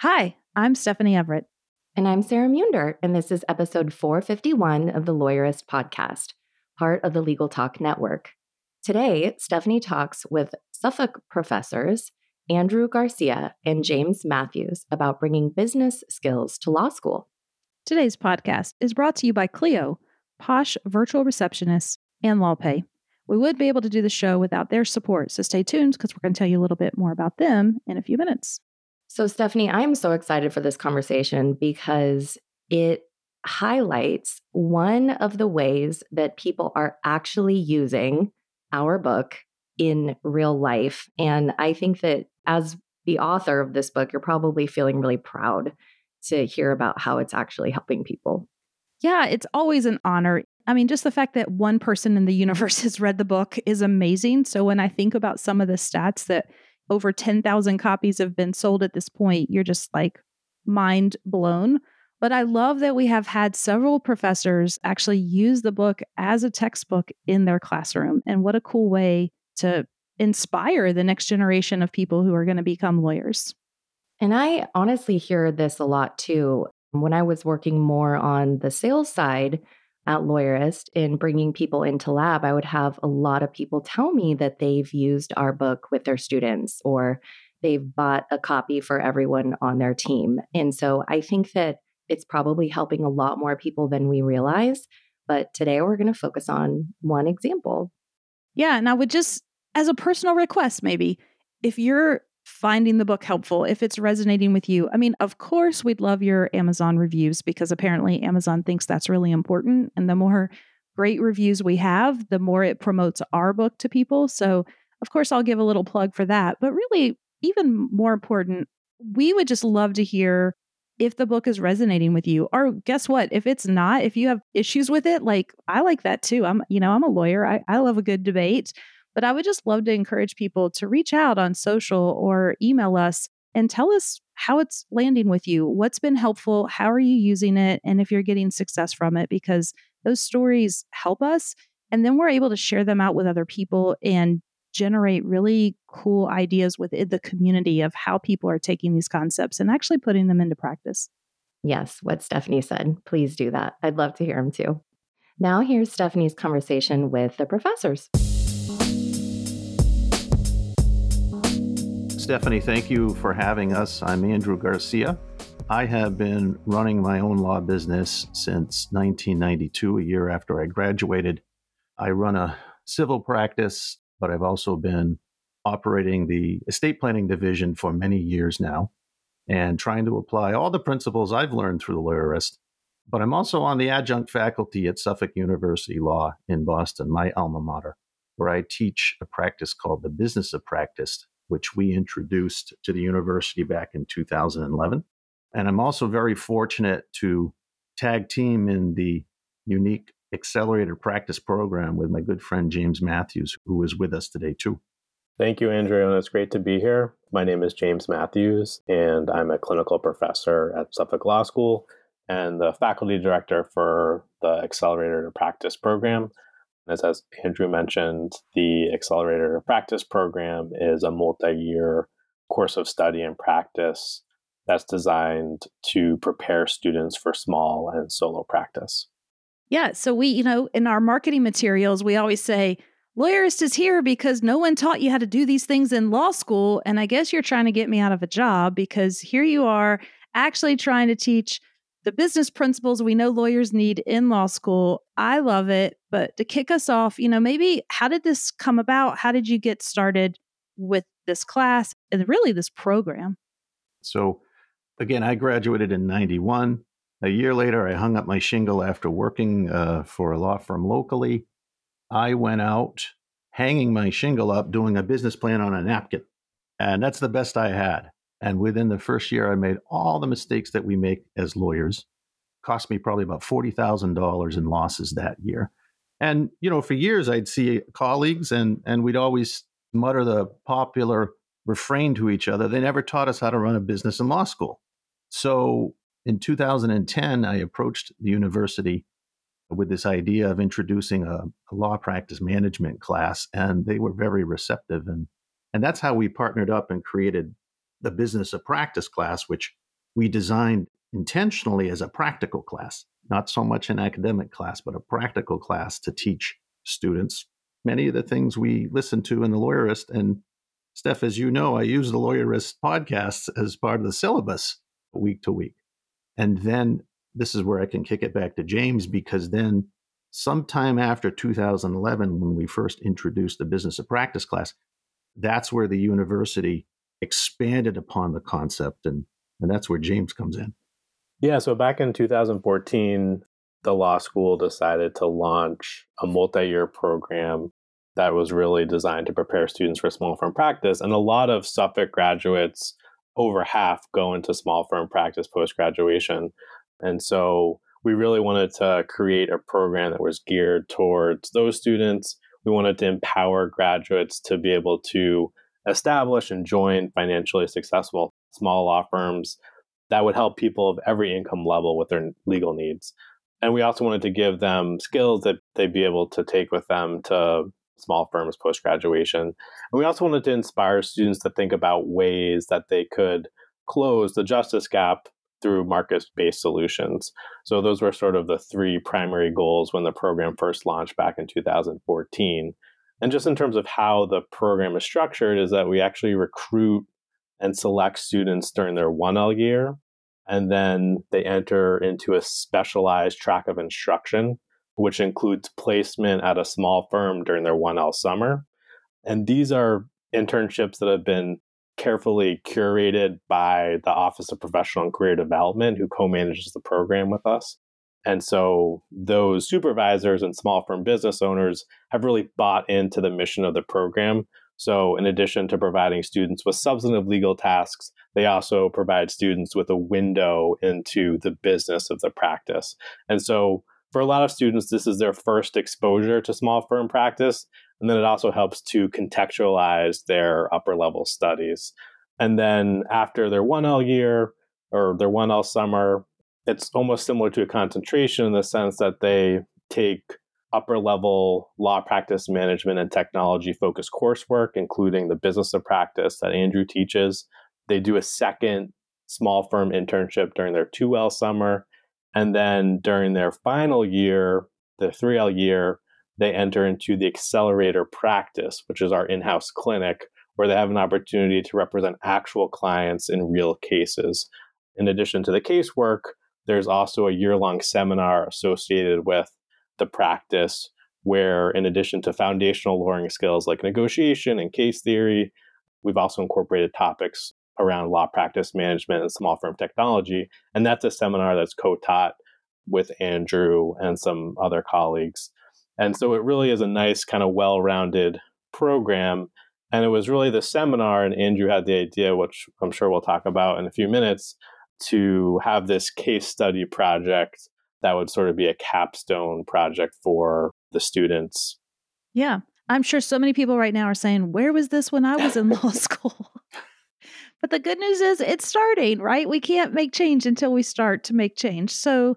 Hi, I'm Stephanie Everett. And I'm Sarah Munder, and this is episode 451 of the Lawyerist podcast, part of the Legal Talk Network. Today, Stephanie talks with Suffolk professors Andrew Garcia and James Matthews about bringing business skills to law school. Today's podcast is brought to you by Clio, Posh Virtual Receptionists, and LawPay. We would be able to do the show without their support, so stay tuned because we're going to tell you a little bit more about them in a few minutes. So, Stephanie, I'm so excited for this conversation because it highlights one of the ways that people are actually using our book in real life. And I think that as the author of this book, you're probably feeling really proud to hear about how it's actually helping people. Yeah, it's always an honor. I mean, just the fact that one person in the universe has read the book is amazing. So when I think about some of the stats that over 10,000 copies have been sold at this point, you're just like mind blown. But I love that we have had several professors actually use the book as a textbook in their classroom. And what a cool way to inspire the next generation of people who are going to become lawyers. And I honestly hear this a lot too. When I was working more on the sales side at Lawyerist in bringing people into lab, I would have a lot of people tell me that they've used our book with their students or they've bought a copy for everyone on their team. And so I think that it's probably helping a lot more people than we realize. But today we're going to focus on one example. Yeah. And I would just, as a personal request, maybe if you're finding the book helpful, if it's resonating with you. I mean, of course, we'd love your Amazon reviews because apparently Amazon thinks that's really important. And the more great reviews we have, the more it promotes our book to people. So, of course, I'll give a little plug for that. But really, even more important, we would just love to hear if the book is resonating with you or guess what if it's not if you have issues with it like i like that too i'm you know i'm a lawyer i, I love a good debate but I would just love to encourage people to reach out on social or email us and tell us how it's landing with you. What's been helpful? How are you using it? And if you're getting success from it, because those stories help us. And then we're able to share them out with other people and generate really cool ideas within the community of how people are taking these concepts and actually putting them into practice. Yes, what Stephanie said. Please do that. I'd love to hear them too. Now, here's Stephanie's conversation with the professors. Stephanie, thank you for having us. I'm Andrew Garcia. I have been running my own law business since 1992, a year after I graduated. I run a civil practice, but I've also been operating the estate planning division for many years now and trying to apply all the principles I've learned through the Lawyerist. But I'm also on the adjunct faculty at Suffolk University Law in Boston, my alma mater, where I teach a practice called the Business of Practice which we introduced to the university back in 2011. And I'm also very fortunate to tag team in the unique accelerator practice program with my good friend James Matthews, who is with us today too. Thank you, Andrew, and it's great to be here. My name is James Matthews, and I'm a clinical professor at Suffolk Law School and the faculty director for the Accelerator to Practice program, as, as Andrew mentioned, the Accelerator Practice program is a multi year course of study and practice that's designed to prepare students for small and solo practice. Yeah. So, we, you know, in our marketing materials, we always say, Lawyerist is here because no one taught you how to do these things in law school. And I guess you're trying to get me out of a job because here you are actually trying to teach the business principles we know lawyers need in law school. I love it. But to kick us off, you know, maybe how did this come about? How did you get started with this class and really this program? So, again, I graduated in 91. A year later, I hung up my shingle after working uh, for a law firm locally. I went out hanging my shingle up, doing a business plan on a napkin. And that's the best I had. And within the first year, I made all the mistakes that we make as lawyers. Cost me probably about $40,000 in losses that year. And, you know, for years I'd see colleagues and, and we'd always mutter the popular refrain to each other. They never taught us how to run a business in law school. So in 2010, I approached the university with this idea of introducing a, a, law practice management class, and they were very receptive. And, and that's how we partnered up and created the business of practice class, which we designed intentionally as a practical class, not so much an academic class, but a practical class to teach students many of the things we listen to in the lawyerist. And Steph, as you know, I use the lawyerist podcasts as part of the syllabus week to week. And then this is where I can kick it back to James because then sometime after 2011, when we first introduced the business of practice class, that's where the university expanded upon the concept. And, and that's where James comes in. Yeah. So back in 2014, the law school decided to launch a multi year program that was really designed to prepare students for small firm practice. And a lot of Suffolk graduates, over half, go into small firm practice post graduation. And so we really wanted to create a program that was geared towards those students. We wanted to empower graduates to be able to establish and join financially successful small law firms that would help people of every income level with their legal needs. And we also wanted to give them skills that they'd be able to take with them to small firms post graduation. And we also wanted to inspire students to think about ways that they could close the justice gap through market based solutions. So, those were sort of the three primary goals when the program first launched back in 2014. And just in terms of how the program is structured, is that we actually recruit and select students during their 1L year. And then they enter into a specialized track of instruction, which includes placement at a small firm during their 1L summer. And these are internships that have been carefully curated by the Office of Professional and Career Development, who co manages the program with us. And so those supervisors and small firm business owners have really bought into the mission of the program. So, in addition to providing students with substantive legal tasks, they also provide students with a window into the business of the practice. And so, for a lot of students, this is their first exposure to small firm practice. And then it also helps to contextualize their upper level studies. And then after their 1L year or their 1L summer, it's almost similar to a concentration in the sense that they take upper level law practice management and technology focused coursework, including the business of practice that Andrew teaches. They do a second small firm internship during their 2L summer. And then during their final year, the 3L year, they enter into the accelerator practice, which is our in house clinic, where they have an opportunity to represent actual clients in real cases. In addition to the casework, there's also a year long seminar associated with the practice, where in addition to foundational lawyering skills like negotiation and case theory, we've also incorporated topics around law practice management and small firm technology. And that's a seminar that's co taught with Andrew and some other colleagues. And so it really is a nice, kind of well rounded program. And it was really the seminar, and Andrew had the idea, which I'm sure we'll talk about in a few minutes, to have this case study project that would sort of be a capstone project for the students. Yeah. I'm sure so many people right now are saying, Where was this when I was in law school? but the good news is it's starting, right? We can't make change until we start to make change. So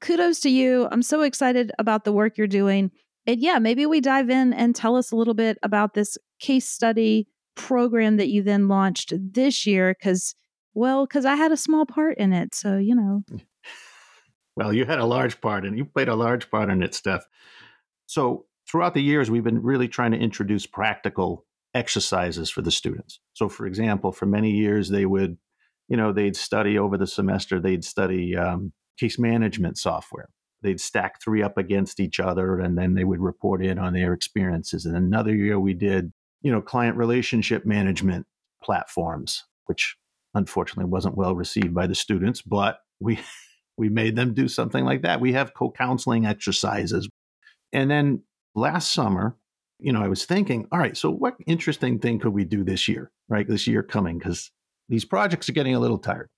kudos to you. I'm so excited about the work you're doing. And yeah, maybe we dive in and tell us a little bit about this case study program that you then launched this year because well because i had a small part in it so you know well you had a large part and you played a large part in it steph so throughout the years we've been really trying to introduce practical exercises for the students so for example for many years they would you know they'd study over the semester they'd study um, case management software. They'd stack three up against each other and then they would report in on their experiences. And another year we did, you know, client relationship management platforms, which unfortunately wasn't well received by the students, but we we made them do something like that. We have co-counseling exercises. And then last summer, you know, I was thinking, all right, so what interesting thing could we do this year, right? This year coming, because these projects are getting a little tired.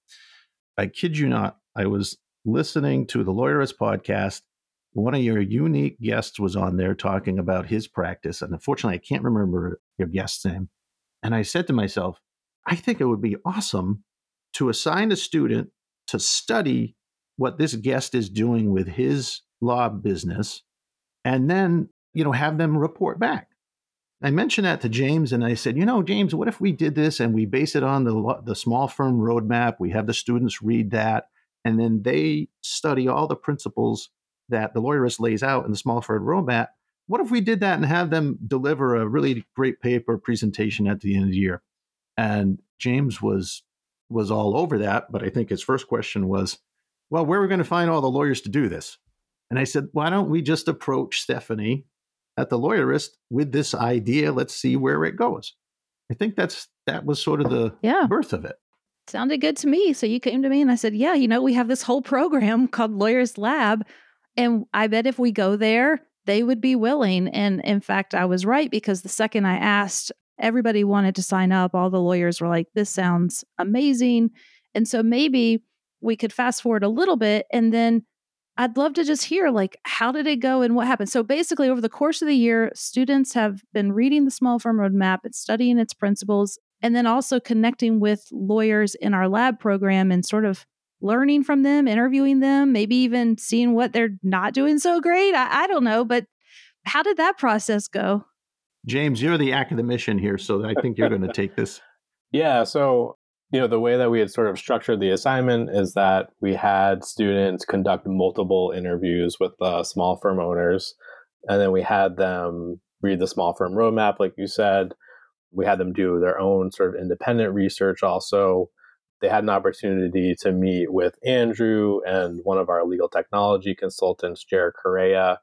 I kid you not, I was listening to the Lawyerist podcast. One of your unique guests was on there talking about his practice. And unfortunately, I can't remember your guest's name. And I said to myself, I think it would be awesome to assign a student to study what this guest is doing with his law business and then, you know, have them report back. I mentioned that to James and I said, you know, James, what if we did this and we base it on the, the small firm roadmap? We have the students read that and then they study all the principles that the lawyerist lays out in the small firm roadmap. What if we did that and have them deliver a really great paper presentation at the end of the year? And James was was all over that, but I think his first question was, well, where are we going to find all the lawyers to do this? And I said, why don't we just approach Stephanie at the lawyerist with this idea? Let's see where it goes. I think that's that was sort of the yeah. birth of it. Sounded good to me. So you came to me and I said, Yeah, you know, we have this whole program called Lawyerist Lab. And I bet if we go there, they would be willing. And in fact, I was right because the second I asked, everybody wanted to sign up. All the lawyers were like, This sounds amazing. And so maybe we could fast forward a little bit and then I'd love to just hear like how did it go and what happened. So basically over the course of the year, students have been reading the small firm roadmap and studying its principles and then also connecting with lawyers in our lab program and sort of learning from them, interviewing them, maybe even seeing what they're not doing so great. I, I don't know, but how did that process go? James, you're the academician here, so I think you're going to take this. Yeah. So you know, the way that we had sort of structured the assignment is that we had students conduct multiple interviews with small firm owners, and then we had them read the small firm roadmap, like you said. We had them do their own sort of independent research also. They had an opportunity to meet with Andrew and one of our legal technology consultants, Jared Correia,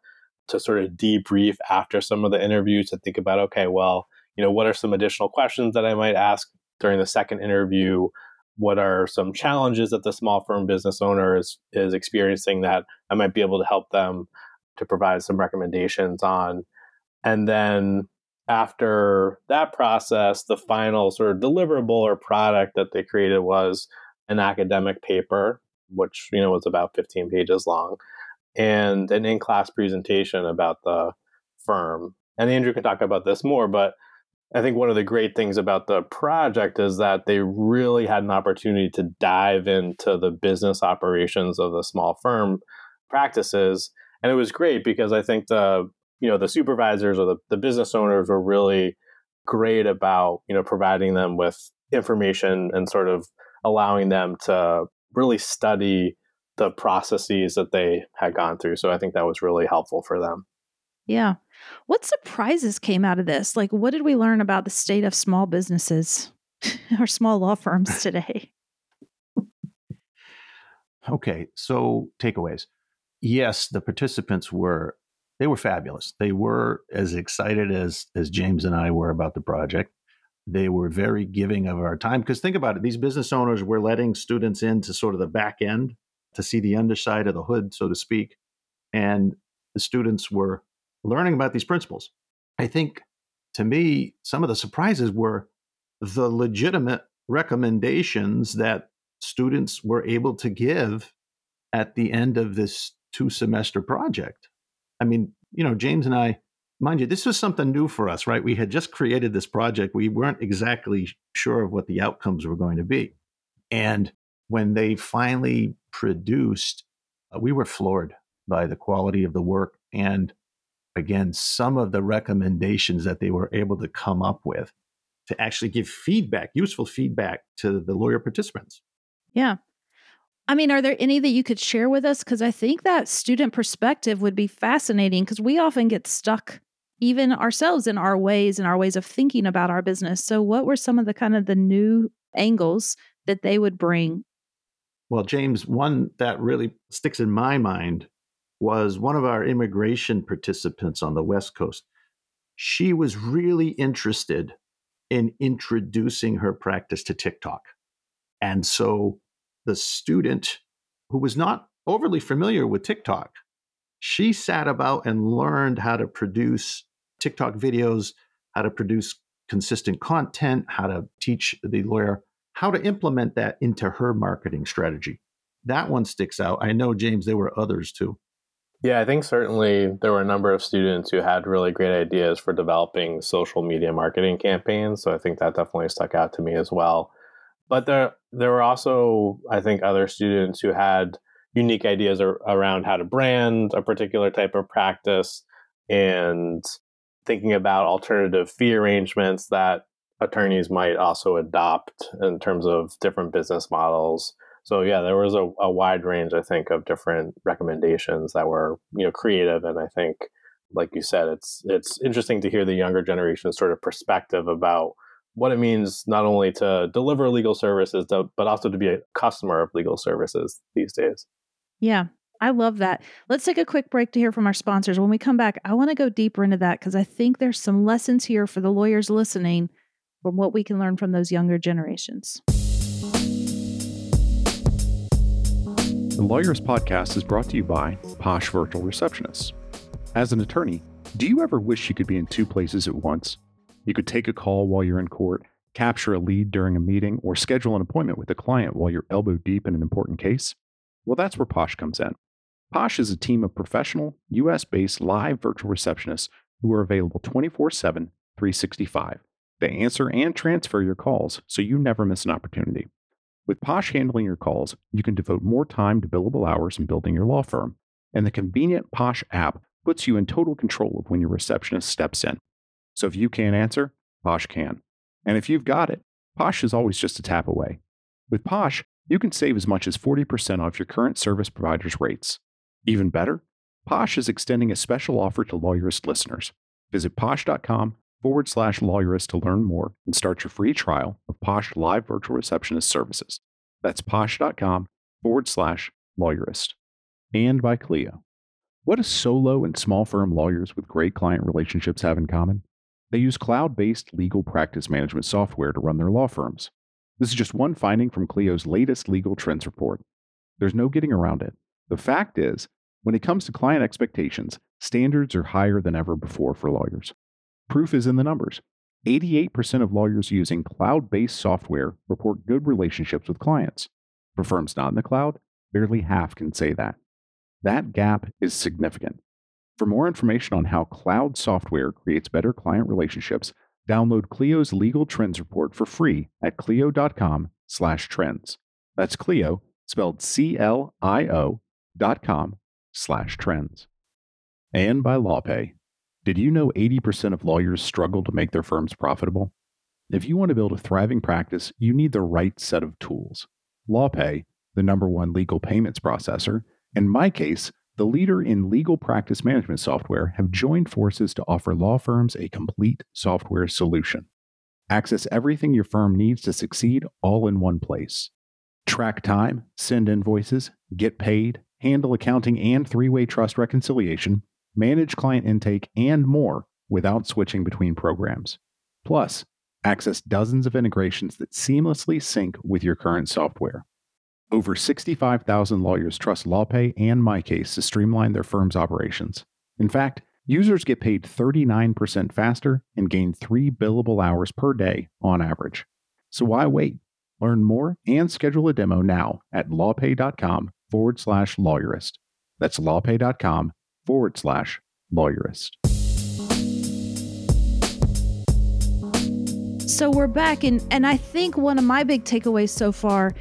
to sort of debrief after some of the interviews to think about, okay, well, you know, what are some additional questions that I might ask during the second interview what are some challenges that the small firm business owner is, is experiencing that I might be able to help them to provide some recommendations on. And then after that process, the final sort of deliverable or product that they created was an academic paper, which you know was about 15 pages long, and an in-class presentation about the firm. And Andrew can talk about this more, but I think one of the great things about the project is that they really had an opportunity to dive into the business operations of the small firm practices. And it was great because I think the you know the supervisors or the, the business owners were really great about you know providing them with information and sort of allowing them to really study the processes that they had gone through. So I think that was really helpful for them. Yeah. What surprises came out of this? Like, what did we learn about the state of small businesses or small law firms today? okay. So, takeaways. Yes, the participants were they were fabulous. They were as excited as as James and I were about the project. They were very giving of our time because think about it, these business owners were letting students into sort of the back end to see the underside of the hood, so to speak, and the students were learning about these principles. I think to me, some of the surprises were the legitimate recommendations that students were able to give at the end of this two semester project. I mean, you know, James and I, mind you, this was something new for us, right? We had just created this project. We weren't exactly sure of what the outcomes were going to be. And when they finally produced, uh, we were floored by the quality of the work and again, some of the recommendations that they were able to come up with to actually give feedback, useful feedback to the lawyer participants. Yeah. I mean, are there any that you could share with us? Because I think that student perspective would be fascinating because we often get stuck even ourselves in our ways and our ways of thinking about our business. So what were some of the kind of the new angles that they would bring? Well, James, one that really sticks in my mind was one of our immigration participants on the West Coast. She was really interested in introducing her practice to TikTok. And so the student who was not overly familiar with TikTok, she sat about and learned how to produce TikTok videos, how to produce consistent content, how to teach the lawyer how to implement that into her marketing strategy. That one sticks out. I know, James, there were others too. Yeah, I think certainly there were a number of students who had really great ideas for developing social media marketing campaigns. So I think that definitely stuck out to me as well. But there, there were also, I think, other students who had unique ideas ar- around how to brand a particular type of practice and thinking about alternative fee arrangements that attorneys might also adopt in terms of different business models so yeah, there was a, a wide range, I think, of different recommendations that were you know creative, and I think, like you said, it's it's interesting to hear the younger generation's sort of perspective about what it means not only to deliver legal services, to, but also to be a customer of legal services these days. Yeah, I love that. Let's take a quick break to hear from our sponsors. When we come back, I want to go deeper into that because I think there's some lessons here for the lawyers listening from what we can learn from those younger generations. The Lawyerist Podcast is brought to you by Posh Virtual Receptionists. As an attorney, do you ever wish you could be in two places at once? You could take a call while you're in court, capture a lead during a meeting, or schedule an appointment with a client while you're elbow deep in an important case? Well, that's where Posh comes in. Posh is a team of professional, US based live virtual receptionists who are available 24 7, 365. They answer and transfer your calls so you never miss an opportunity. With Posh handling your calls, you can devote more time to billable hours and building your law firm. And the convenient Posh app puts you in total control of when your receptionist steps in. So if you can't answer, Posh can. And if you've got it, Posh is always just a tap away. With Posh, you can save as much as 40% off your current service provider's rates. Even better, Posh is extending a special offer to Lawyerist listeners. Visit posh.com forward slash lawyerist to learn more and start your free trial of Posh Live Virtual Receptionist services. That's posh.com forward slash lawyerist. And by Clio. What do solo and small firm lawyers with great client relationships have in common? They use cloud based legal practice management software to run their law firms. This is just one finding from Clio's latest legal trends report. There's no getting around it. The fact is, when it comes to client expectations, standards are higher than ever before for lawyers. Proof is in the numbers. 88% of lawyers using cloud based software report good relationships with clients. For firms not in the cloud, barely half can say that. That gap is significant. For more information on how cloud software creates better client relationships, download Clio's legal trends report for free at clio.com/trends. That's Clio, spelled C-L-I-O dot com slash trends. And by LawPay. Did you know 80% of lawyers struggle to make their firms profitable? If you want to build a thriving practice, you need the right set of tools. LawPay, the number one legal payments processor, and MyCase, the leader in legal practice management software, have joined forces to offer law firms a complete software solution. Access everything your firm needs to succeed all in one place. Track time, send invoices, get paid, handle accounting and three way trust reconciliation, manage client intake, and more without switching between programs. Plus, access dozens of integrations that seamlessly sync with your current software. Over 65,000 lawyers trust LawPay and MyCase to streamline their firm's operations. In fact, users get paid 39% faster and gain three billable hours per day on average. So why wait? Learn more and schedule a demo now at lawpay.com forward slash lawyerist. That's lawpay.com forward slash lawyerist. So we're back, and, and I think one of my big takeaways so far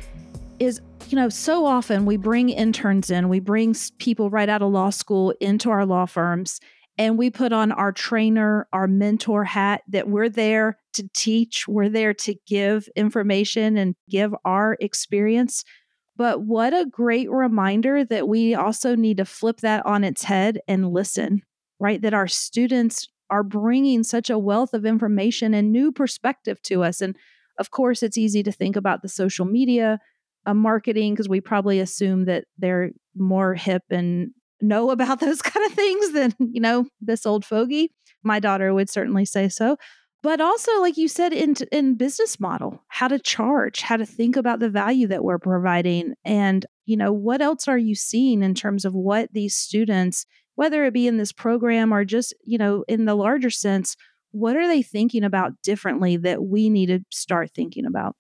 is you know, so often we bring interns in, we bring people right out of law school into our law firms, and we put on our trainer, our mentor hat that we're there to teach, we're there to give information and give our experience. But what a great reminder that we also need to flip that on its head and listen, right? That our students are bringing such a wealth of information and new perspective to us. And of course, it's easy to think about the social media uh, marketing because we probably assume that they're more hip and know about those kind of things than, you know, this old fogey. My daughter would certainly say so but also like you said in in business model how to charge how to think about the value that we're providing and you know what else are you seeing in terms of what these students whether it be in this program or just you know in the larger sense what are they thinking about differently that we need to start thinking about?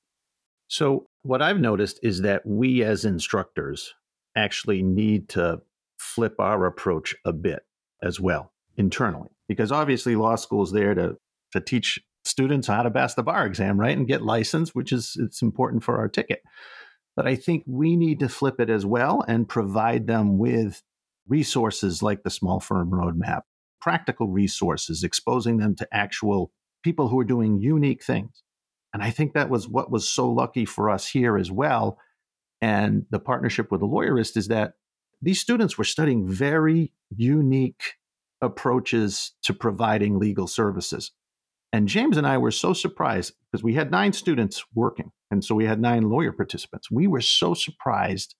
So, what I've noticed is that we as instructors actually need to flip our approach a bit as well internally, because obviously law school is there to, to teach students how to pass the bar exam, right? And get licensed, which is it's important for our ticket. But I think we need to flip it as well and provide them with resources like the small firm roadmap, practical resources, exposing them to actual people who are doing unique things. And I think that was what was so lucky for us here as well. And the partnership with the lawyerist is that these students were studying very unique approaches to providing legal services. And James and I were so surprised because we had nine students working. And so we had nine lawyer participants. We were so surprised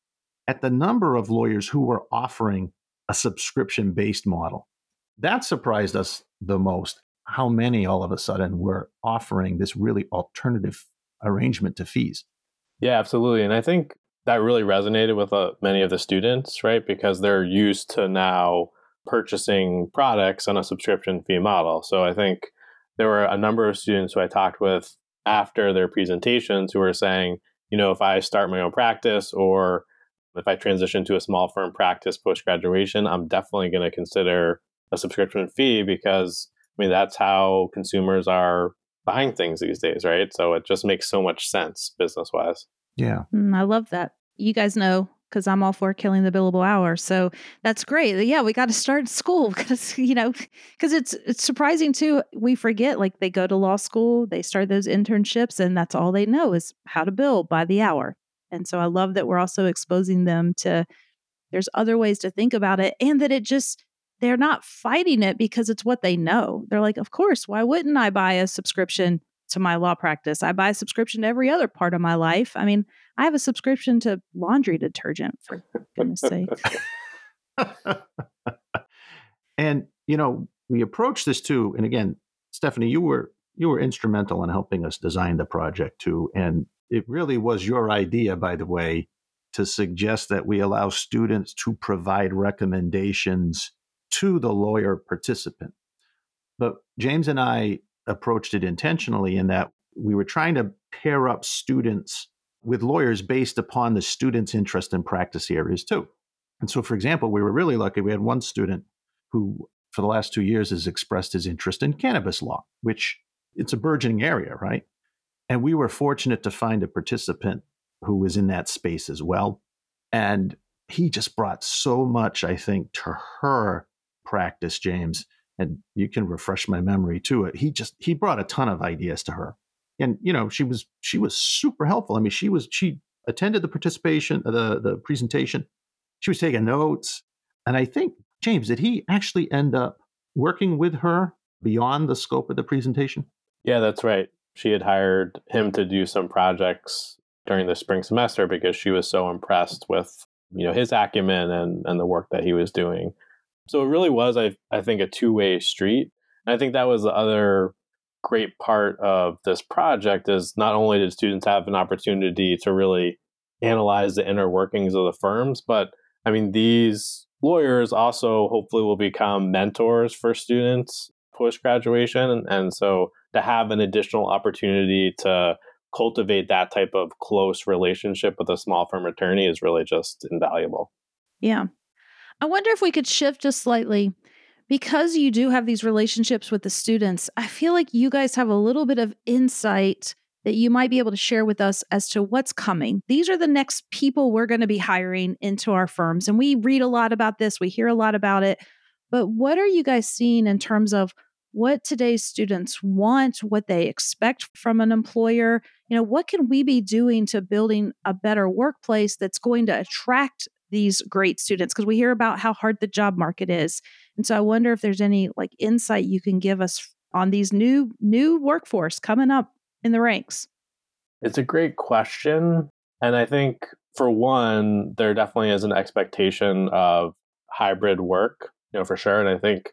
at the number of lawyers who were offering a subscription based model. That surprised us the most how many all of a sudden were offering this really alternative arrangement to fees. Yeah, absolutely. And I think that really resonated with uh, many of the students, right? Because they're used to now purchasing products on a subscription fee model. So I think there were a number of students who I talked with after their presentations who were saying, you know, if I start my own practice or if I transition to a small firm practice post graduation, I'm definitely going to consider a subscription fee because I mean, that's how consumers are buying things these days, right? So it just makes so much sense business wise. Yeah. Mm, I love that. You guys know because I'm all for killing the billable hour. So that's great. Yeah, we got to start school because you know because it's it's surprising too. We forget like they go to law school, they start those internships, and that's all they know is how to bill by the hour. And so I love that we're also exposing them to there's other ways to think about it, and that it just they're not fighting it because it's what they know. They're like, of course, why wouldn't I buy a subscription to my law practice? I buy a subscription to every other part of my life. I mean, I have a subscription to laundry detergent, for goodness sake. and, you know, we approach this too. And again, Stephanie, you were you were instrumental in helping us design the project too. And it really was your idea, by the way, to suggest that we allow students to provide recommendations to the lawyer participant. But James and I approached it intentionally in that we were trying to pair up students with lawyers based upon the student's interest in practice areas too. And so, for example, we were really lucky. We had one student who, for the last two years, has expressed his interest in cannabis law, which it's a burgeoning area, right? And we were fortunate to find a participant who was in that space as well. And he just brought so much, I think, to her practice, James, and you can refresh my memory to it. He just he brought a ton of ideas to her, and you know she was she was super helpful. I mean, she was she attended the participation the the presentation. She was taking notes, and I think James did he actually end up working with her beyond the scope of the presentation? Yeah, that's right. She had hired him to do some projects during the spring semester because she was so impressed with you know his acumen and and the work that he was doing so it really was, I, I think, a two way street. And I think that was the other great part of this project is not only did students have an opportunity to really analyze the inner workings of the firms, but I mean, these lawyers also hopefully will become mentors for students post graduation. And, so to have an additional opportunity to cultivate that type of close relationship with a small firm attorney is really just invaluable. Yeah. I wonder if we could shift just slightly. Because you do have these relationships with the students, I feel like you guys have a little bit of insight that you might be able to share with us as to what's coming. These are the next people we're going to be hiring into our firms. And we read a lot about this, we hear a lot about it. But what are you guys seeing in terms of what today's students want, what they expect from an employer? You know, what can we be doing to building a better workplace that's going to attract these great students because we hear about how hard the job market is. And so I wonder if there's any like insight you can give us on these new new workforce coming up in the ranks. It's a great question. And I think for one, there definitely is an expectation of hybrid work, you know, for sure. And I think,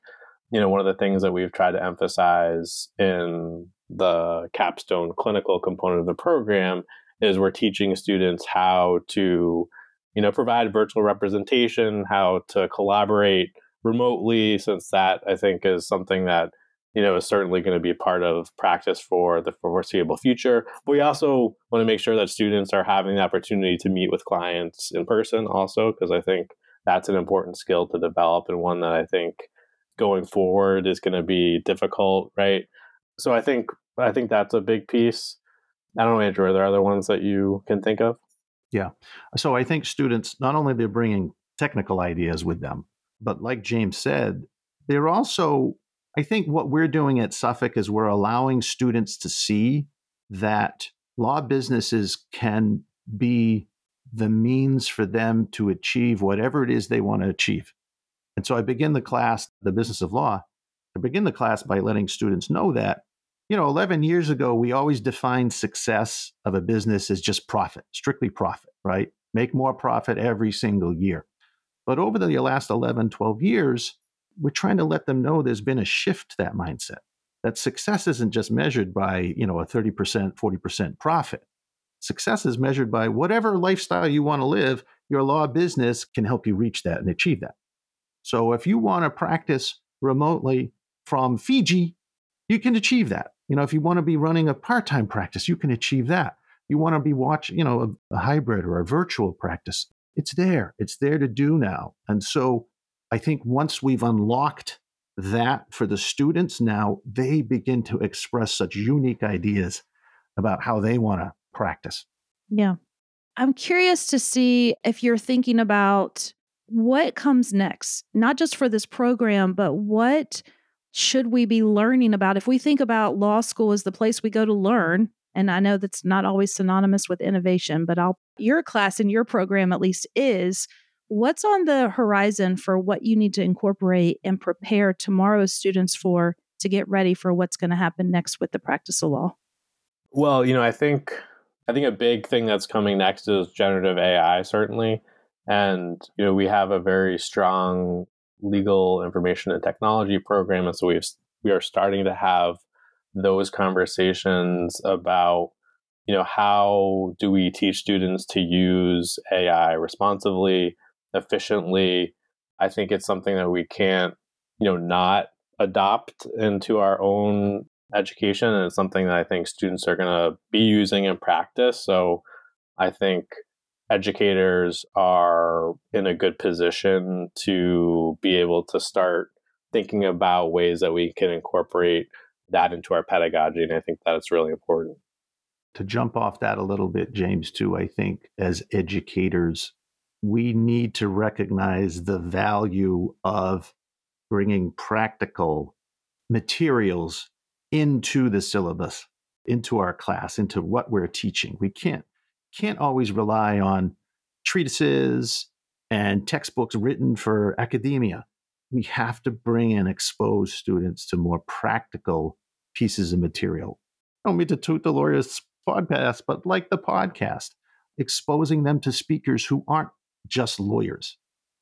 you know, one of the things that we've tried to emphasize in the capstone clinical component of the program is we're teaching students how to you know, provide virtual representation, how to collaborate remotely, since that I think is something that you know, is certainly going to be part of practice for the foreseeable future. But we also want to make sure that students are having the opportunity to meet with clients in person also, because I think that's an important skill to develop and one that I think going forward is going to be difficult, right? So I think I think that's a big piece. I don't know, Andrew, are there other ones that you can think of? Yeah. So I think students not only they're bringing technical ideas with them, but like James said, they're also I think what we're doing at Suffolk is we're allowing students to see that law businesses can be the means for them to achieve whatever it is they want to achieve. And so I begin the class, the business of law, I begin the class by letting students know that, you know, 11 years ago, we always defined success of a business as just profit, strictly profit, right? Make more profit every single year. But over the last 11, 12 years, we're trying to let them know there's been a shift to that mindset that success isn't just measured by you know a 30% 40% profit success is measured by whatever lifestyle you want to live your law business can help you reach that and achieve that so if you want to practice remotely from fiji you can achieve that you know if you want to be running a part-time practice you can achieve that you want to be watching you know a, a hybrid or a virtual practice it's there it's there to do now and so I think once we've unlocked that for the students, now they begin to express such unique ideas about how they want to practice. Yeah. I'm curious to see if you're thinking about what comes next, not just for this program, but what should we be learning about? If we think about law school as the place we go to learn, and I know that's not always synonymous with innovation, but I'll, your class and your program at least is What's on the horizon for what you need to incorporate and prepare tomorrow's students for to get ready for what's going to happen next with the practice of law? Well, you know, I think I think a big thing that's coming next is generative AI, certainly. And you know, we have a very strong legal information and technology program, and so we've we are starting to have those conversations about you know how do we teach students to use AI responsibly efficiently, I think it's something that we can't, you know, not adopt into our own education. And it's something that I think students are going to be using in practice. So I think educators are in a good position to be able to start thinking about ways that we can incorporate that into our pedagogy. And I think that's really important. To jump off that a little bit, James, too, I think as educators, we need to recognize the value of bringing practical materials into the syllabus, into our class, into what we're teaching. We can't can't always rely on treatises and textbooks written for academia. We have to bring and expose students to more practical pieces of material. I don't mean to toot the lawyerist podcast, but like the podcast, exposing them to speakers who aren't just lawyers,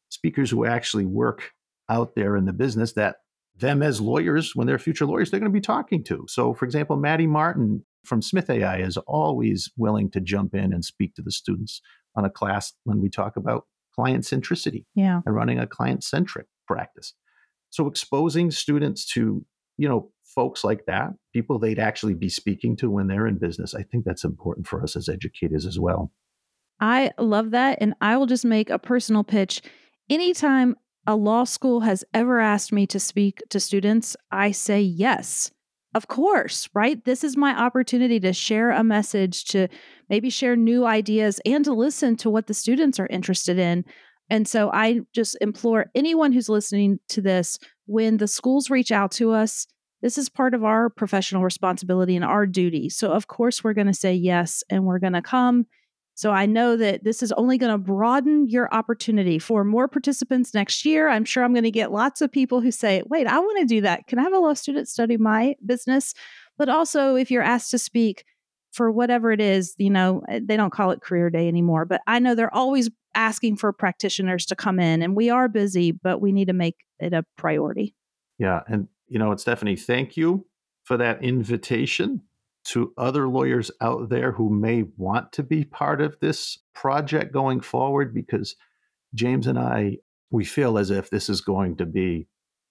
speakers who actually work out there in the business that them as lawyers, when they're future lawyers, they're going to be talking to. So, for example, Maddie Martin from Smith.ai is always willing to jump in and speak to the students on a class when we talk about client centricity yeah. and running a client centric practice. So, exposing students to, you know, folks like that, people they'd actually be speaking to when they're in business, I think that's important for us as educators as well. I love that. And I will just make a personal pitch. Anytime a law school has ever asked me to speak to students, I say yes. Of course, right? This is my opportunity to share a message, to maybe share new ideas, and to listen to what the students are interested in. And so I just implore anyone who's listening to this when the schools reach out to us, this is part of our professional responsibility and our duty. So, of course, we're going to say yes and we're going to come so I know that this is only going to broaden your opportunity for more participants next year. I'm sure I'm going to get lots of people who say, wait, I want to do that. Can I have a law student study my business? But also, if you're asked to speak for whatever it is, you know, eh, they don't call it career day anymore, but I know they're always asking for practitioners to come in and we are busy, but we need to make it a priority. Yeah. And, you know, Stephanie, thank you for that invitation to other lawyers out there who may want to be part of this project going forward because James and I, we feel as if this is going to be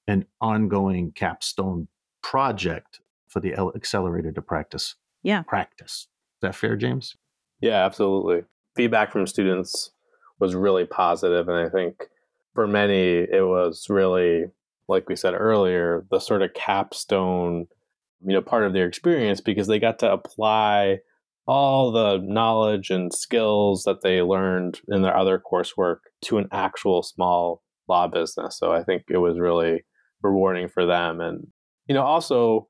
an ongoing capstone project for the accelerator to practice. Yeah. Practice. Is that fair, James? Yeah, absolutely. Feedback from students was really positive, and I think for many it was really like we said earlier, the sort of capstone, you know, part of their experience because they got to apply all the knowledge and skills that they learned in their other coursework to an actual small law business. So I think it was really rewarding for them. And, you know, also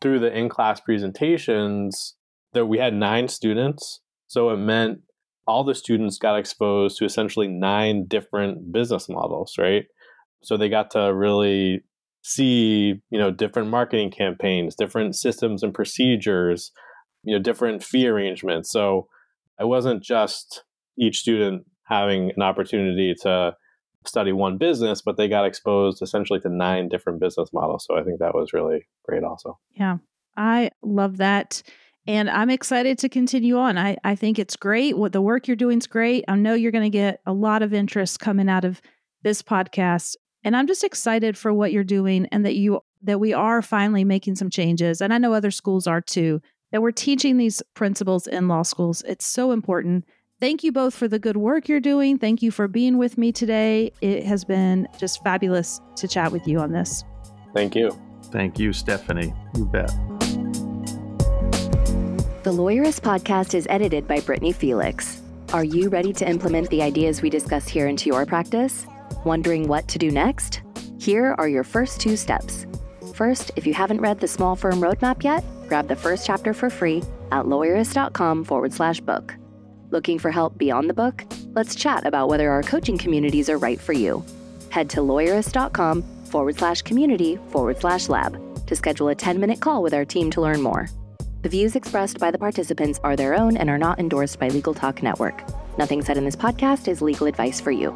through the in class presentations, that we had nine students. So it meant all the students got exposed to essentially nine different business models, right? So they got to really see, you know, different marketing campaigns, different systems and procedures, you know, different fee arrangements. So it wasn't just each student having an opportunity to study one business, but they got exposed essentially to nine different business models. So I think that was really great also. Yeah. I love that. And I'm excited to continue on. I, I think it's great. What the work you're doing is great. I know you're going to get a lot of interest coming out of this podcast. And I'm just excited for what you're doing and that you that we are finally making some changes. And I know other schools are too, that we're teaching these principles in law schools. It's so important. Thank you both for the good work you're doing. Thank you for being with me today. It has been just fabulous to chat with you on this. Thank you. Thank you, Stephanie. You bet. The Lawyerist podcast is edited by Brittany Felix. Are you ready to implement the ideas we discuss here into your practice? Wondering what to do next? Here are your first two steps. First, if you haven't read the Small Firm Roadmap yet, grab the first chapter for free at lawyerist.com forward slash book. Looking for help beyond the book? Let's chat about whether our coaching communities are right for you. Head to lawyerist.com forward slash community forward slash lab to schedule a 10 minute call with our team to learn more. The views expressed by the participants are their own and are not endorsed by Legal Talk Network. Nothing said in this podcast is legal advice for you.